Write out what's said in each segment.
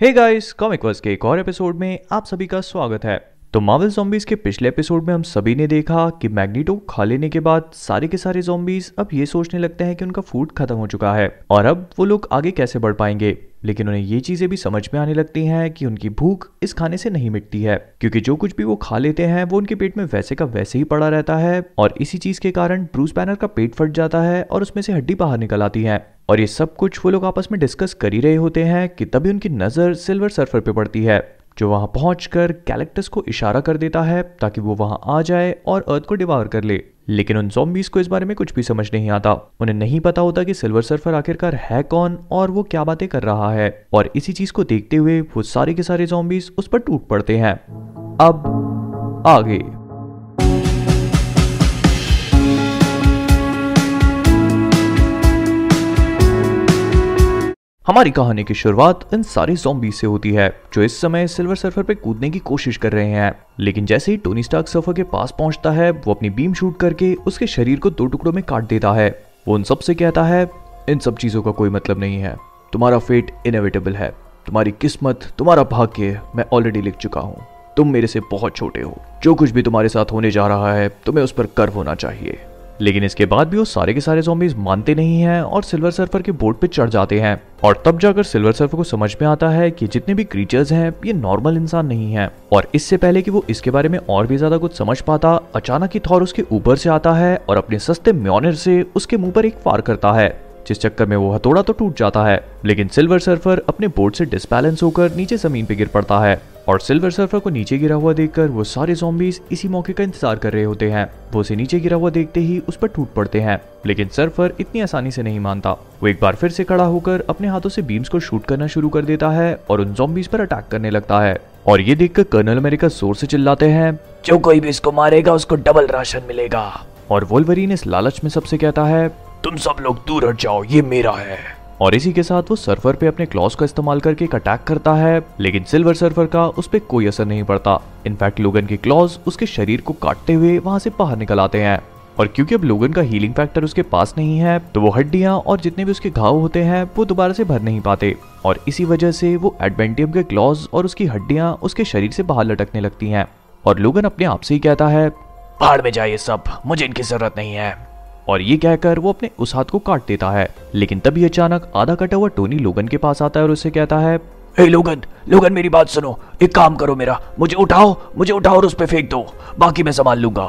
Hey guys comic verse के एक और एपिसोड में आप सभी का स्वागत है। तो मार्वल जोम्बीज के पिछले एपिसोड में हम सभी ने देखा कि मैग्नीटो खा लेने के बाद सारे के सारे जोम्बीज अब ये सोचने लगते हैं कि उनका फ़ूड खत्म हो चुका है। और अब वो लोग आगे कैसे बढ़ पाएँगे? लेकिन उन्हें ये चीज़ें भी समझ में आने लगती हैं कि उनकी भूख इस खाने से नहीं मिटती है, क्योंकि जो कुछ भी वो खा लेते हैं, वो उनके पेट में वैसे का वैसे ही पड़ा रहता है और इसी चीज़ के कारण ब्रूस बैनर का पेट फट जाता है और उसमें से हड्डी बाहर निकल आती है। और ये सब कुछ वो लोग आपस में डिस्कस कर ही रहे होते हैं कि तभी उनकी नज़र सिल्वर सर्फर पे पड़ती है। जो वहाँ पहुंचकर कैलेक्टस को इशारा कर देता है ताकि वो वहाँ आ जाए और अर्थ को डिवार कर ले। लेकिन उन जोम्बीज को इस बारे में कुछ भी समझ नहीं आता। उन्हें नहीं पता होता कि सिल्वर सर्फर आखिरकार है कौन और वो क्या बातें कर रहा है। और इसी चीज़ को देखते हुए वो सारे के सारे जोम्बीज उस पर टूट पड़ते हैं। अब आगे। हमारी कहानी की शुरुआत इन सारे zombies से होती है, जो इस समय सिल्वर सर्फर पे कूदने की कोशिश कर रहे हैं। लेकिन जैसे ही टोनी स्टार्क सर्फर के पास पहुँचता है, वो अपनी बीम शूट करके उसके शरीर को दो टुकड़ों में काट देता है। वो उन सबसे कहता है, इन सब चीज़ों का कोई मतलब नहीं है। तुम्हारा फेट इनएविटेबल है। तुम्हारी किस्मत, तुम्हारा भाग्य मैं ऑलरेडी लिख चुका हूँ। तुम मेरे से बहुत छोटे हो। जो कुछ भी तुम्हारे साथ होने जा रहा है, तुम्हें उस पर गर्व होना चाहिए। लेकिन इसके बाद भी वो सारे के सारे zombies मानते नहीं हैं और सिल्वर सर्फर के बोर्ड पे चढ़ जाते हैं। और तब जाकर सिल्वर सर्फर को समझ में आता है कि जितने भी क्रीचर्स हैं, ये नॉर्मल इंसान नहीं है। और इससे पहले कि वो इसके बारे में और भी ज़्यादा कुछ समझ पाता, अचानक ही थॉर उसके ऊपर से आता है और अपने सस्ते म्योनर से उसके मुँह पर एक फार करता है, जिस चक्कर में वो हथौड़ा तो टूट जाता है, लेकिन सिल्वर सर्फर अपने बोर्ड से डिसबैलेंस होकर नीचे ज़मीन पे गिर पड़ता है। और सिल्वर सर्फर को नीचे गिरा हुआ देखकर वो सारे zombies इसी मौके का इंतज़ार कर रहे होते हैं। वो उसे नीचे गिरा हुआ देखते ही उस पर टूट पड़ते हैं, लेकिन सर्फर इतनी आसानी से नहीं मानता। वो एक बार फिर से खड़ा होकर अपने हाथों से बीम्स को शूट करना शुरू कर देता है और उन zombies पर अटैक करने लगता है। और ये देखकर कर्नल अमेरिका ज़ोर से चिल्लाते हैं, जो कोई भी इसको मारेगा, उसको डबल राशन मिलेगा। और वोल्वरीन इस लालच में सबसे कहता है, तुम सब लोग दूर हट जाओ, ये मेरा है। और इसी के साथ वो सर्फर पे अपने क्लॉस का इस्तेमाल करके एक अटैक करता है, लेकिन सिल्वर सर्फर का उस पर कोई असर नहीं पड़ता। इनफैक्ट लोगन के क्लॉज उसके शरीर को काटते हुए वहाँ से बाहर निकल आते हैं। और क्योंकि अब लोगन का हीलिंग फैक्टर उसके पास नहीं है तो वो हड्डियाँ और जितने भी उसके घाव होते हैं, वो दोबारा से भर नहीं पाते। और इसी वजह से वो एडवेंटियम के क्लॉज और उसकी हड्डियाँ उसके शरीर से बाहर लटकने लगती हैं। और लोगन अपने आप से ही कहता है पहाड़ में जाइए सब, मुझे इनकी ज़रूरत नहीं है। और ये कहकर वो अपने उस हाथ को काट देता है। लेकिन तभी अचानक आधा कटा हुआ टोनी लोगन के पास आता है और उससे कहता है हे hey, लोगन लोगन मेरी बात सुनो। एक काम करो मेरा। मुझे उठाओ मुझे उठाओ और उस पे फेंक दो। बाकी मैं संभाल लूँगा।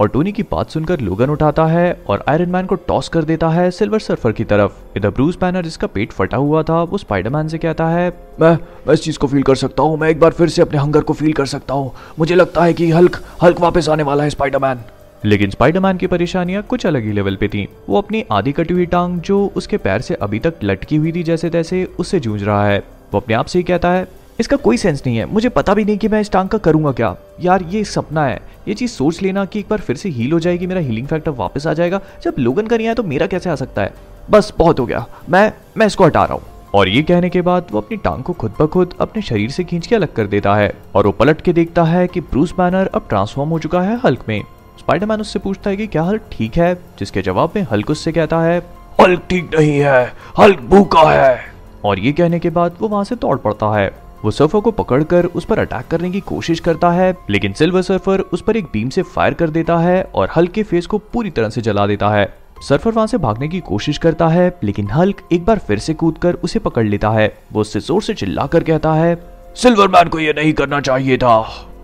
और टोनी की बात सुनकर लोगन उठाता है और आयरन मैन को टॉस कर देता है सिल्वर सर्फर की तरफ़। इधर ब्रूस बैनर जिसका पेट फटा हुआ था वो स्पाइडरमैन से कहता है मैं मैं इस चीज़ को फील कर सकता हूँ। मैं एक बार फिर से अपने हंगर को फील कर सकता हूँ। मुझे लगता है कि हल्क हल्क वापस आने वाला है स्पाइडरमैन। लेकिन स्पाइडरमैन की परेशानियाँ कुछ अलग ही लेवल पे थी। वो अपनी आधी कटी हुई टांग जो उसके पैर से अभी तक लटकी हुई थी जैसे तैसे उससे जूझ रहा है। वो अपने आप से ही कहता है, इसका कोई सेंस नहीं है। मुझे पता भी नहीं कि मैं इस टांग का करूँगा क्या। यार, ये सपना है। ये चीज़ सोच लेना कि एक बार फिर से हील हो जाएगी, मेरा हीलिंग फैक्टर वापस आ जाएगा। जब लोगन का नहीं आया तो मेरा कैसे आ सकता है? बस, बहुत हो गया। मैं मैं इसको हटा रहा हूँ। और ये कहने के बाद वो अपनी टांग को खुद ब खुद अपने शरीर से खींच के अलग कर देता है। और वो पलट के देखता है कि ब्रूस बैनर अब ट्रांसफॉर्म हो चुका है हल्क में। स्पाइडरमैन उससे पूछता है कि क्या हल्क ठीक है? जिसके जवाब में हल्क उससे कहता है हल्क ठीक नहीं है हल्क भूखा है। और ये कहने के बाद वो वहाँ से दौड़ पड़ता है। वो सर्फर को पकड़कर उस पर अटैक करने की कोशिश करता है, लेकिन सिल्वर सर्फर उस पर एक बीम से फायर कर देता है और हल्क के फेस को पूरी तरह से जला देता है। सर्फर वहाँ से भागने की कोशिश करता है, लेकिन हल्क एक बार फिर से कूदकर उसे पकड़ लेता है। वो उससे ज़ोर से चिल्लाकर कहता है सिल्वरमैन को ये नहीं करना चाहिए था।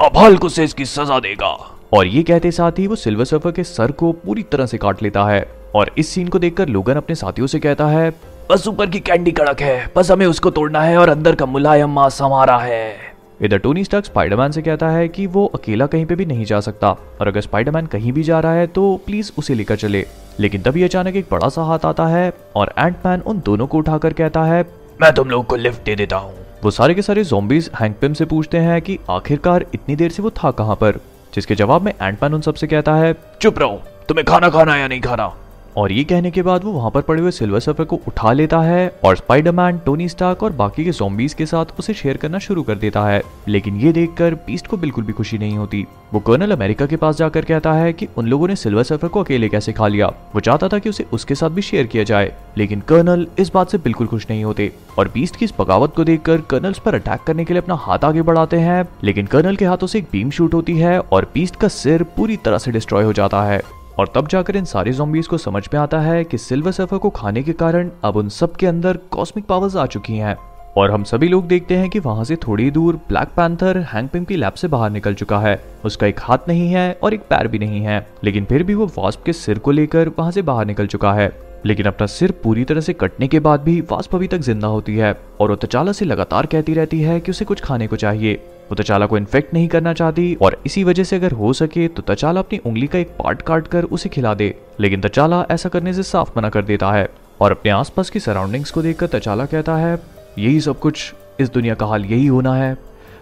अब हल्क उसे इसकी सजा देगा। और ये कहते साथ ही वो सिल्वर सर्फर के सर को पूरी तरह से काट लेता है और इस सीन को देखकर लोगन अपने साथियों से कहता है, बस ऊपर की कैंडी कड़क है, बस हमें उसको तोड़ना है और अंदर का मुलायम मांस हमारा है। इधर टोनी स्टार्क स्पाइडरमैन से कहता है कि वो अकेला कहीं पे भी नहीं जा सकता। और अगर स्पाइडरमैन कहीं भी जा रहा है तो प्लीज़ उसे लेकर चले। लेकिन तभी अचानक एक बड़ा सा हाथ आता है और एंटमैन उन दोनों को उठाकर कहता है, मैं तुम लोग को लिफ्ट दे देता हूँ। वो सारे के सारे zombies हैंक पिम से पूछते हैं कि आखिरकार इतनी देर से वो था कहाँ पर? जिसके जवाब में एंटमैन उन सबसे कहता है, चुप रहो, तुम्हें खाना खाना या नहीं खाना? और ये कहने के बाद वो वहाँ पर पड़े हुए सिल्वर सफ़र को उठा लेता है और स्पाइडरमैन टोनी स्टार्क और बाकी के जोम्बीज के साथ उसे शेयर करना शुरू कर देता है। लेकिन ये देखकर बीस्ट को बिल्कुल भी खुशी नहीं होती। वो कर्नल अमेरिका के पास जाकर कहता है कि उन लोगों ने सिल्वर सफ़र को अकेले कैसे खा लिया? वो चाहता था कि उसे उसके साथ भी शेयर किया जाए। लेकिन कर्नल इस बात से बिल्कुल खुश नहीं होते और बीस्ट की इस बगावत को देखकर कर्नल पर अटैक करने के लिए अपना हाथ आगे बढ़ाते हैं। लेकिन कर्नल के हाथों से एक बीम शूट होती है और बीस्ट का सिर पूरी तरह से डिस्ट्रॉय हो जाता है। और तब जाकर इन सारे जोम्बीज को समझ में आता है कि सिल्वर सर्फर को खाने के कारण अब उन सब के अंदर कॉस्मिक पावर्स आ चुकी हैं। और हम सभी लोग देखते हैं कि वहाँ से थोड़ी दूर ब्लैक पैंथर हैंगपिंग की लैब से बाहर निकल चुका है। उसका एक हाथ नहीं है और एक पैर भी नहीं है, लेकिन फिर भी वो वास्प के सिर को लेकर वहाँ से बाहर निकल चुका है। लेकिन अपना सिर पूरी तरह से कटने के बाद भी वास्प अभी तक ज़िंदा होती है और वो तचाला से लगातार कहती रहती है कि उसे कुछ खाने को चाहिए। वो तचाला को इन्फेक्ट नहीं करना चाहती और इसी वजह से अगर हो सके तो तचाला अपनी उंगली का एक पार्ट काट कर उसे खिला दे। लेकिन तचाला ऐसा करने से साफ़ मना कर देता है और अपने आसपास की सराउंडिंग्स को देखकर तचाला कहता है, यही सब कुछ, इस दुनिया का हाल यही होना है।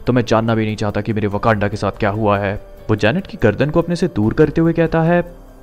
तो मैं जानना भी नहीं चाहता कि मेरे वकांडा के साथ क्या हुआ है। वो जैनेट की गर्दन को अपने से दूर करते हुए कहता है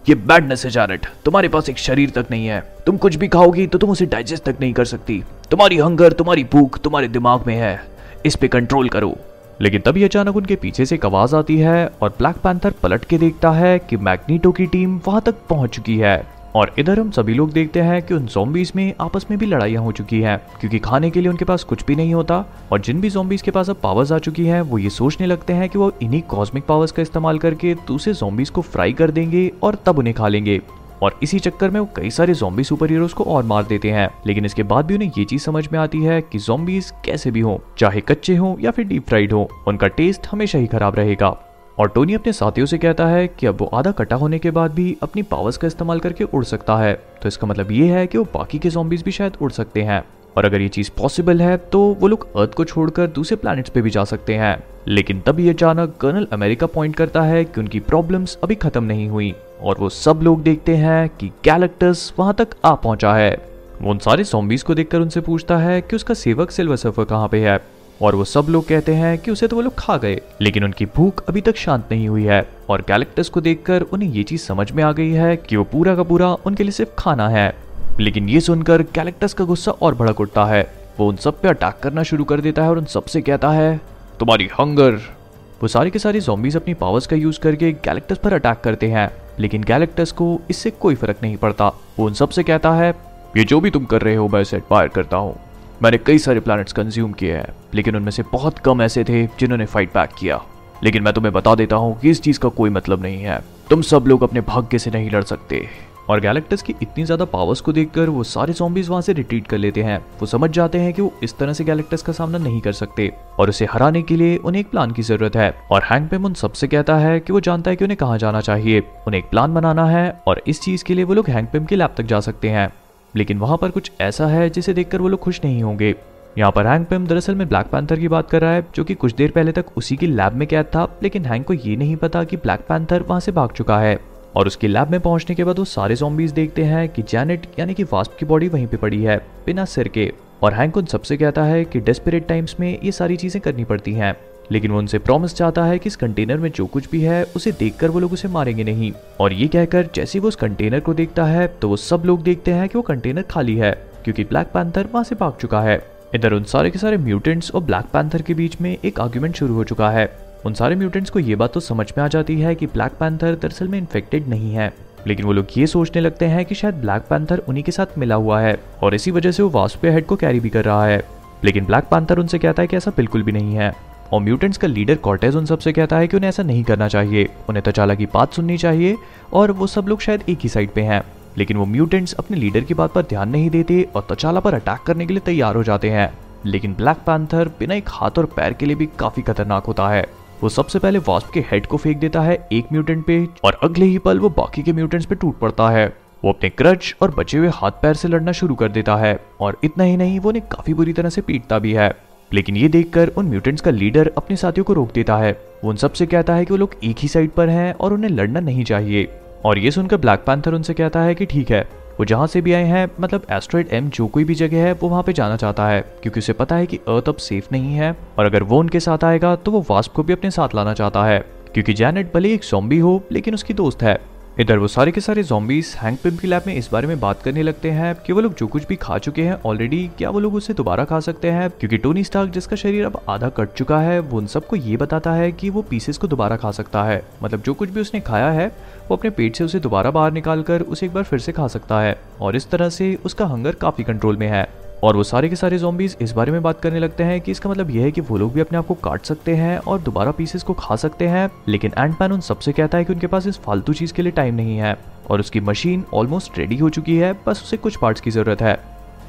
ये बैडनेस है जारेट तुम्हारे पास एक शरीर तक नहीं है। तुम कुछ भी खाओगी तो तुम उसे डाइजेस्ट तक नहीं कर सकती। तुम्हारी हंगर तुम्हारी भूख, तुम्हारे दिमाग में है। इस पे कंट्रोल करो। लेकिन तभी अचानक उनके पीछे से एक आवाज़ आती है और ब्लैक पैंथर पलट के देखता है कि मैग्नीटो की टीम वहाँ तक पहुँच चुकी है। और इधर हम सभी लोग देखते हैं कि उन जोम्बीज में आपस में भी लड़ाइयाँ हो चुकी हैं, क्योंकि खाने के लिए उनके पास कुछ भी नहीं होता और जिन भी जोम्बीज के पास अब पावर्स आ चुकी हैं, वो ये सोचने लगते हैं कि वो इन्हीं कॉस्मिक पावर्स का इस्तेमाल करके दूसरे जोम्बीज को फ्राई कर देंगे और तब उन्हें खा लेंगे। और इसी चक्कर में वो कई सारे जोम्बी सुपर हीरोज को और मार देते हैं। लेकिन इसके बाद भी उन्हें ये चीज़ समझ में आती है कि जोम्बीज कैसे भी हो, चाहे कच्चे हो या फिर डीप फ्राइड हो, उनका टेस्ट हमेशा ही खराब रहेगा। और टोनी अपने साथियों से कहता है कि अब वो आधा कटा होने के बाद भी अपनी पावर्स का इस्तेमाल करके उड़ सकता है। तो इसका मतलब ये है कि वो बाकी के जॉम्बीज भी शायद उड़ सकते हैं। और अगर ये चीज़ पॉसिबल है तो वो लोग अर्थ को छोड़कर दूसरे प्लैनेट्स पे भी जा सकते हैं। लेकिन तभी अचानक कर्नल अमेरिका पॉइंट करता है कि उनकी प्रॉब्लम्स अभी खत्म नहीं हुई। और वो सब लोग देखते हैं कि गैलेक्टस वहाँ तक आ पहुँचा है। वो उन सारे जॉम्बीज को देखकर उनसे पूछता है कि उसका सेवक सिल्वर सर्फर कहाँ पे है। और वो सब लोग कहते हैं कि उसे तो वो लोग खा गए, लेकिन उनकी भूख अभी तक शांत नहीं हुई है। और गैलेक्टस को देखकर उन्हें ये चीज़ समझ में आ गई है कि वो पूरा का पूरा उनके लिए सिर्फ़ खाना है। लेकिन ये सुनकर गैलेक्टस का गुस्सा और भड़क उठता है। वो उन सब पे अटैक करना शुरू कर देता है और उन सबसे कहता है, तुम्हारी हंगर. वो सारे के सारे जॉम्बीज अपनी पावर्स का यूज़ करके गैलेक्टस पर अटैक करते हैं, लेकिन गैलेक्टस को इससे कोई फ़र्क नहीं पड़ता। वो उन सबसे कहता है, ये जो भी तुम कर रहे हो, मैं इसे एडमायर करता हूँ। मैंने कई सारे प्लैनेट्स कंज्यूम किए हैं, लेकिन उनमें से बहुत कम ऐसे थे जिन्होंने फाइट बैक किया। लेकिन मैं तुम्हें बता देता हूँ कि इस चीज़ का कोई मतलब नहीं है। तुम सब लोग अपने भाग्य से नहीं लड़ सकते। और गैलेक्टस की इतनी ज़्यादा पावर्स को देखकर वो सारे जॉम्बीज वहाँ से रिट्रीट कर लेते हैं। वो समझ जाते हैं कि वो इस तरह से गैलेक्टस का सामना नहीं कर सकते। और उसे हराने के लिए उन्हें एक प्लान की ज़रूरत है। और हैंग पेम उन सबसे कहता है कि वो जानता है कि उन्हें कहाँ जाना चाहिए। उन्हें एक प्लान बनाना है और इस चीज़ के लिए वो लोग हैंग पेम के लैब तक जा सकते हैं। लेकिन वहाँ पर कुछ ऐसा है जिसे देखकर वो लोग खुश नहीं होंगे। यहाँ पर हैंग पेम दरअसल में ब्लैक पैंथर की बात कर रहा है, जो कि कुछ देर पहले तक उसी की लैब में कैद था, लेकिन हैंग को ये नहीं पता कि ब्लैक पैंथर वहाँ से भाग चुका है। और उसके लैब में पहुँचने के बाद वो सारे जॉम्बीज देखते हैं कि जैनेट यानी कि वास्प की बॉडी वहीं पे पड़ी है, बिना सिर के। और हैंक उन सबसे कहता है कि डेस्परेट टाइम्स में ये सारी चीज़ें करनी पड़ती हैं। लेकिन वो उनसे प्रॉमिस चाहता है कि इस कंटेनर में जो कुछ भी है, उसे देखकर वो लोग उसे मारेंगे नहीं। और ये कहकर, जैसे वो उस कंटेनर को देखता है तो वो सब लोग देखते हैं कि वो कंटेनर खाली है, क्योंकि ब्लैक पैंथर वहाँ से भाग चुका है। इधर उन सारे के सारे म्यूटेंट्स और ब्लैक पैंथर के बीच में एक आर्ग्यूमेंट शुरू हो चुका है। उन सारे म्यूटेंट्स को ये बात तो समझ में आ जाती है कि ब्लैक पैंथर दरअसल में इन्फेक्टेड नहीं है। लेकिन वो लोग ये सोचने लगते हैं कि शायद ब्लैक पैंथर उन्हीं के साथ मिला हुआ है, और इसी वजह से वो वास्पे हेड को कैरी भी कर रहा है। लेकिन ब्लैक पैंथर उनसे कहता है कि ऐसा बिल्कुल भी नहीं है। और म्यूटेंट्स का लीडर कॉर्टेज उन सबसे कहता है कि उन्हें ऐसा नहीं करना चाहिए। उन्हें तचाला की बात सुननी चाहिए और वो सब लोग शायद एक ही साइड पे हैं। लेकिन वो म्यूटेंट्स अपने लीडर की बात पर ध्यान नहीं देते और तचाला पर अटैक करने के लिए तैयार हो जाते हैं। लेकिन ब्लैक पैंथर बिना एक हाथ और पैर के लिए भी काफ़ी खतरनाक होता है। वो सबसे पहले वास्प के हेड को फेंक देता है एक म्यूटेंट पे और अगले ही पल वो बाकी के म्यूटेंट्स पे टूट पड़ता है। वो अपने क्रच और बचे हुए हाथ पैर से लड़ना शुरू कर देता है और इतना ही नहीं, वो उन्हें काफ़ी बुरी तरह से पीटता भी है। लेकिन ये देखकर उन म्यूटेंट्स का लीडर अपने साथियों को रोक देता है। वो उन सबसे कहता है कि वो लोग एक ही साइड पर हैं और उन्हें लड़ना नहीं चाहिए। और ये सुनकर ब्लैक पैंथर उनसे कहता है कि ठीक है, वो जहाँ से भी आए हैं मतलब एस्ट्रॉइड एम जो कोई भी जगह है, वो वहाँ पे जाना चाहता है, क्योंकि उसे पता है कि अर्थ अब सेफ़ नहीं है, और अगर वो उनके साथ आएगा तो वो वास्प को भी अपने साथ लाना चाहता है, क्योंकि जैनेट भले एक सॉम्बी हो, लेकिन उसकी दोस्त है। इधर वो सारे के सारे जॉम्बीज हैंक पिम की लैब में इस बारे में बात करने लगते हैं कि वो लोग जो कुछ भी खा चुके हैं ऑलरेडी क्या वो लोग उसे दोबारा खा सकते हैं? क्योंकि टोनी स्टार्क जिसका शरीर अब आधा कट चुका है, वो उन सबको ये बताता है कि वो पीसेस को दोबारा खा सकता है। मतलब जो कुछ भी उसने खाया है, वो अपने पेट से उसे दोबारा बाहर निकाल कर उसे एक बार फिर से खा सकता है। और इस तरह से उसका हंगर काफ़ी कंट्रोल में है। और वो सारे के सारे जॉम्बीज इस बारे में बात करने लगते हैं कि इसका मतलब यह है कि वो लोग भी अपने आप को काट सकते हैं और दोबारा पीसेस को खा सकते हैं, लेकिन एंड पैन उन सबसे कहता है कि उनके पास इस फालतू चीज़ के लिए टाइम नहीं है और उसकी मशीन ऑलमोस्ट रेडी हो चुकी है, बस उसे कुछ पार्ट्स की ज़रूरत है।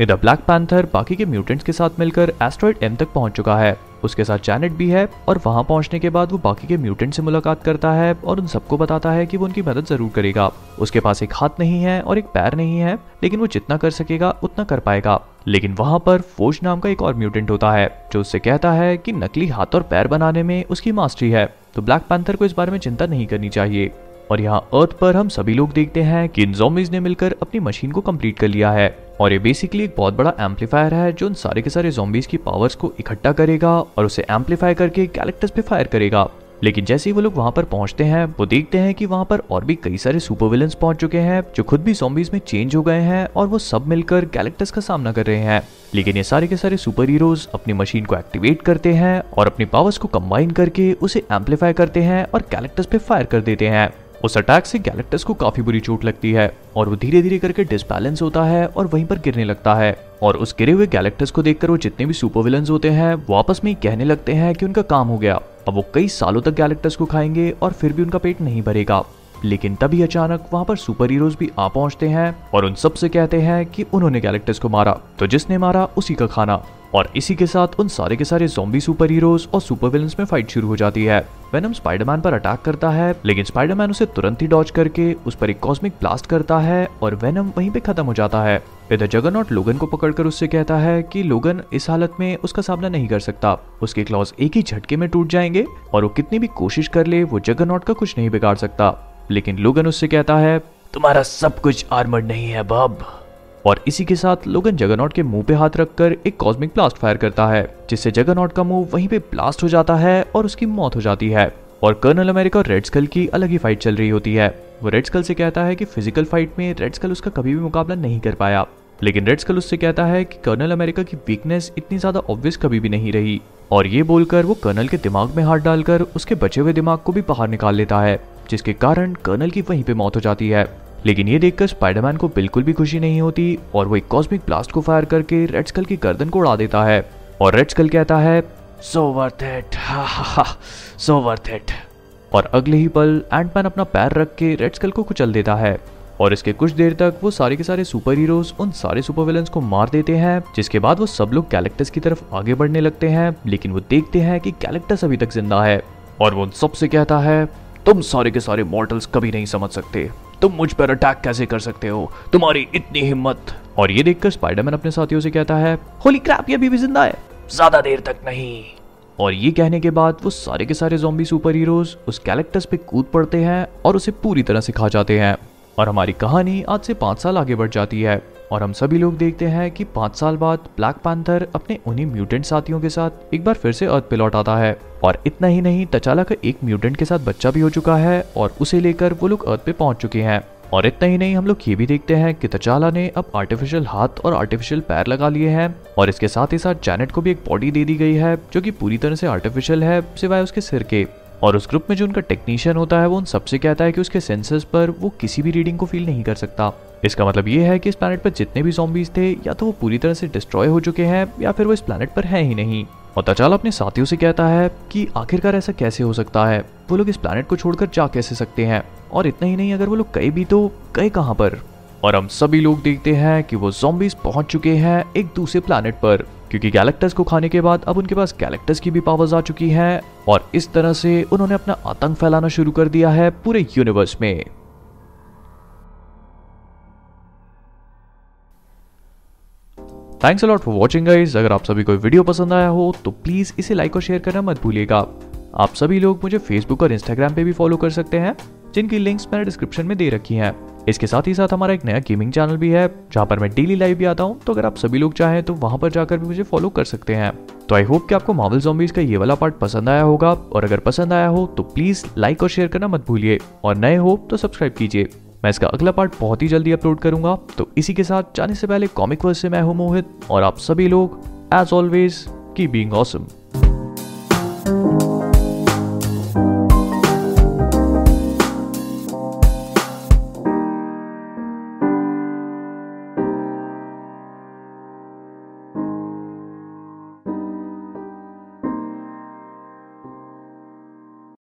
इधर ब्लैक पैंथर बाकी के म्यूटेंट्स के साथ मिलकर एस्ट्रॉइड एम तक पहुँच चुका है। उसके साथ जैनेट भी है और वहाँ पहुँचने के बाद वो बाकी के म्यूटेंट से मुलाकात करता है और उन सबको बताता है कि वो उनकी मदद ज़रूर करेगा। उसके पास एक हाथ नहीं है और एक पैर नहीं है, लेकिन वो जितना कर सकेगा, उतना कर पाएगा। लेकिन वहाँ पर फोज नाम का एक और म्यूटेंट होता है, जो उससे कहता है कि नकली हाथ और पैर बनाने में उसकी मास्टरी है। तो ब्लैक पैंथर को इस बारे में चिंता नहीं करनी चाहिए। और यहाँ अर्थ पर हम सभी लोग देखते हैं कि इन जोमिज ने मिलकर अपनी मशीन को कंप्लीट कर लिया है। और ये बेसिकली एक बहुत बड़ा एम्पलीफायर है जो उन सारे के सारे जोम्बीज की पावर्स को इकट्ठा करेगा और उसे एम्पलीफाई करके कैरेक्टर्स पे फायर करेगा। लेकिन जैसे ही वो लोग वहाँ पर पहुँचते हैं, वो देखते हैं कि वहाँ पर और भी कई सारे सुपर विलन्स पहुँच चुके हैं, जो खुद भी जोम्बीज में चेंज हो गए हैं और वो सब मिलकर कैरेक्टर्स का सामना कर रहे हैं। लेकिन ये सारे के सारे सुपर हीरोज अपनी मशीन को एक्टिवेट करते हैं और अपनी पावर्स को कंबाइन करके उसे एम्पलीफाई करते हैं और कैरेक्टर्स पे फायर कर देते हैं। उस अटैक से गैलेक्टस को काफ़ी बुरी चोट लगती है और वो धीरे धीरे करके डिसबैलेंस होता है और वहीं पर गिरने लगता है। और उस गिरे हुए गैलेक्टस को देखकर वो जितने भी सुपर विलन होते हैं, वो आपस में कहने लगते हैं कि उनका काम हो गया। अब वो कई सालों तक गैलेक्टस को खाएँगे और फिर भी उनका पेट नहीं भरेगा। लेकिन तभी अचानक वहाँ पर सुपर हीरोज भी आ पहुँचते हैं और उन सबसे कहते हैं कि उन्होंने गैलेक्टस को मारा। तो जिसने मारा, उसी का खाना। और इसी के साथ उन सारे के सारे जोम्बी सुपर हीरोज और सुपर विलन्स में फाइट शुरू हो जाती है। वेनम स्पाइडरमैन पर अटैक करता है, लेकिन स्पाइडरमैन उसे तुरंत ही डॉज करके उस पर एक कॉस्मिक ब्लास्ट करता है और वेनम वहीं पे खत्म हो जाता है। इधर जगरनॉट लोगन को पकड़कर उससे कहता है कि लोगन इस हालत में उसका सामना नहीं कर सकता। उसके क्लॉज एक ही झटके में टूट जाएँगे और वो कितनी भी कोशिश कर ले, वो जगरनॉट का कुछ नहीं बिगाड़ सकता। लेकिन लोगन उससे कहता है तुम्हारा सब कुछ आर्मर्ड नहीं है बब. और इसी के साथ लोगन जगनॉट के मुँह पे हाथ रखकर एक कॉस्मिक ब्लास्ट फायर करता है जिससे जगनॉट का मुँह वहीं पे ब्लास्ट हो जाता है और उसकी मौत हो जाती है। और कर्नल अमेरिका और रेड स्कल की अलग ही फाइट चल रही होती है। वो रेड स्कल से कहता है कि फ़िज़िकल फाइट में रेड स्कल उसका कभी भी मुकाबला नहीं कर पाया। लेकिन रेड स्कल उससे कहता है कि कर्नल अमेरिका की वीकनेस इतनी ज़्यादा ऑब्वियस कभी भी नहीं रही। और ये बोलकर वो कर्नल के दिमाग में हाथ डालकर उसके बचे हुए दिमाग को भी बाहर निकाल लेता है। जिसके कारण कर्नल की वहीं पे मौत हो जाती है। लेकिन ये देखकर स्पाइडरमैन को बिल्कुल भी खुशी नहीं होती और वो एक कॉस्मिक ब्लास्ट को फायर करके रेड स्कल की गर्दन को उड़ा देता है। और रेड स्कल कहता है so worth it so worth it और अगले ही पल एंटमैन अपना पैर रख के रेड स्कल को कुचल देता है। और इसके कुछ देर तक वो सारे के सारे सुपर हीरोज उन सारे सुपर विलन्स को मार देते हैं, जिसके बाद वो सब लोग कैलेक्टस की तरफ़ आगे बढ़ने लगते हैं। लेकिन वो देखते हैं कि कैलेक्टस अभी तक ज़िंदा है। और वो उन सबसे कहता है तुम सारे के सारे मॉडल्स कभी नहीं समझ सकते। तुम मुझ पर अटैक कैसे कर सकते हो? तुम्हारी इतनी हिम्मत। और ये देखकर स्पाइडरमैन अपने साथियों से कहता है होली क्रैप ये अभी भी ज़िंदा है। ज़्यादा देर तक नहीं। और ये कहने के बाद वो सारे के सारे जोम्बी सुपर हीरोज उस कैरेक्टर्स पे कूद पड़ते हैं और उसे पूरी तरह से खा जाते हैं। और हमारी कहानी आज से पाँच साल आगे बढ़ जाती है। और हम सभी लोग देखते हैं कि पाँच साल बाद ब्लैक पैंथर अपने उन्हीं म्यूटेंट साथियों के साथ एक बार फिर से अर्थ पे लौट आता है। और इतना ही नहीं तचाला का एक म्यूटेंट के साथ बच्चा भी हो चुका है और उसे लेकर वो लोग अर्थ पे पहुँच चुके हैं। और इतना ही नहीं, हम लोग ये भी देखते हैं कि तचाला ने अब आर्टिफिशियल हाथ और आर्टिफिशियल पैर लगा लिए हैं और इसके साथ ही साथ जैनेट को भी एक बॉडी दे दी गई है, जो कि पूरी तरह से आर्टिफिशियल है, सिवाय उसके सिर के। और उस ग्रुप में जो उनका टेक्नीशियन होता है, वो उन सबसे कहता है कि उसके सेंसर्स पर वो किसी भी रीडिंग को फील नहीं कर सकता। इसका मतलब ये है कि इस प्लानट पर जितने भी जॉम्बीज थे, या तो वो पूरी तरह से डिस्ट्रॉय हो चुके हैं, या फिर वो इस प्लानट पर है ही नहीं। और तचाल अपने साथियों से कहता है कि आखिरकार ऐसा कैसे हो सकता है? वो लोग इस प्लानट को छोड़कर जा कैसे सकते हैं? और इतना ही नहीं, अगर वो लोग गए भी तो गए कहाँ पर? और हम सभी लोग देखते हैं कि वो जॉम्बीज पहुँच चुके हैं एक दूसरे प्लानट पर। क्योंकि गैलेक्टस को खाने के बाद अब उनके पास गैलेक्टस की भी पावर्स आ चुकी हैं और इस तरह से उन्होंने अपना आतंक फैलाना शुरू कर दिया है पूरे यूनिवर्स में। Thanks a lot for watching guys अगर आप सभी को वीडियो पसंद आया हो तो प्लीज़ इसे लाइक और शेयर करना मत भूलिएगा। आप सभी लोग मुझे फेसबुक और इंस्टाग्राम पे भी फॉलो कर सकते हैं, जिनकी लिंक्स मैंने डिस्क्रिप्शन में दे रखी हैं। इसके साथ ही साथ हमारा एक नया गेमिंग चैनल भी है, जहाँ पर मैं डेली लाइव भी आता हूँ। तो अगर आप सभी लोग चाहें तो वहाँ पर जाकर भी मुझे फॉलो कर सकते हैं। तो आई होप कि आपको मावल जॉम्बीज का ये वाला पार्ट पसंद आया होगा। और अगर पसंद आया हो तो प्लीज़ लाइक और शेयर करना मत भूलिए। और नए हो तो सब्सक्राइब कीजिए। मैं इसका अगला पार्ट बहुत ही जल्दी अपलोड करूँगा। तो इसी के साथ जाने से पहले कॉमिक वर्स से मैं हूँ मोहित। और आप सभी लोग as always keep being awesome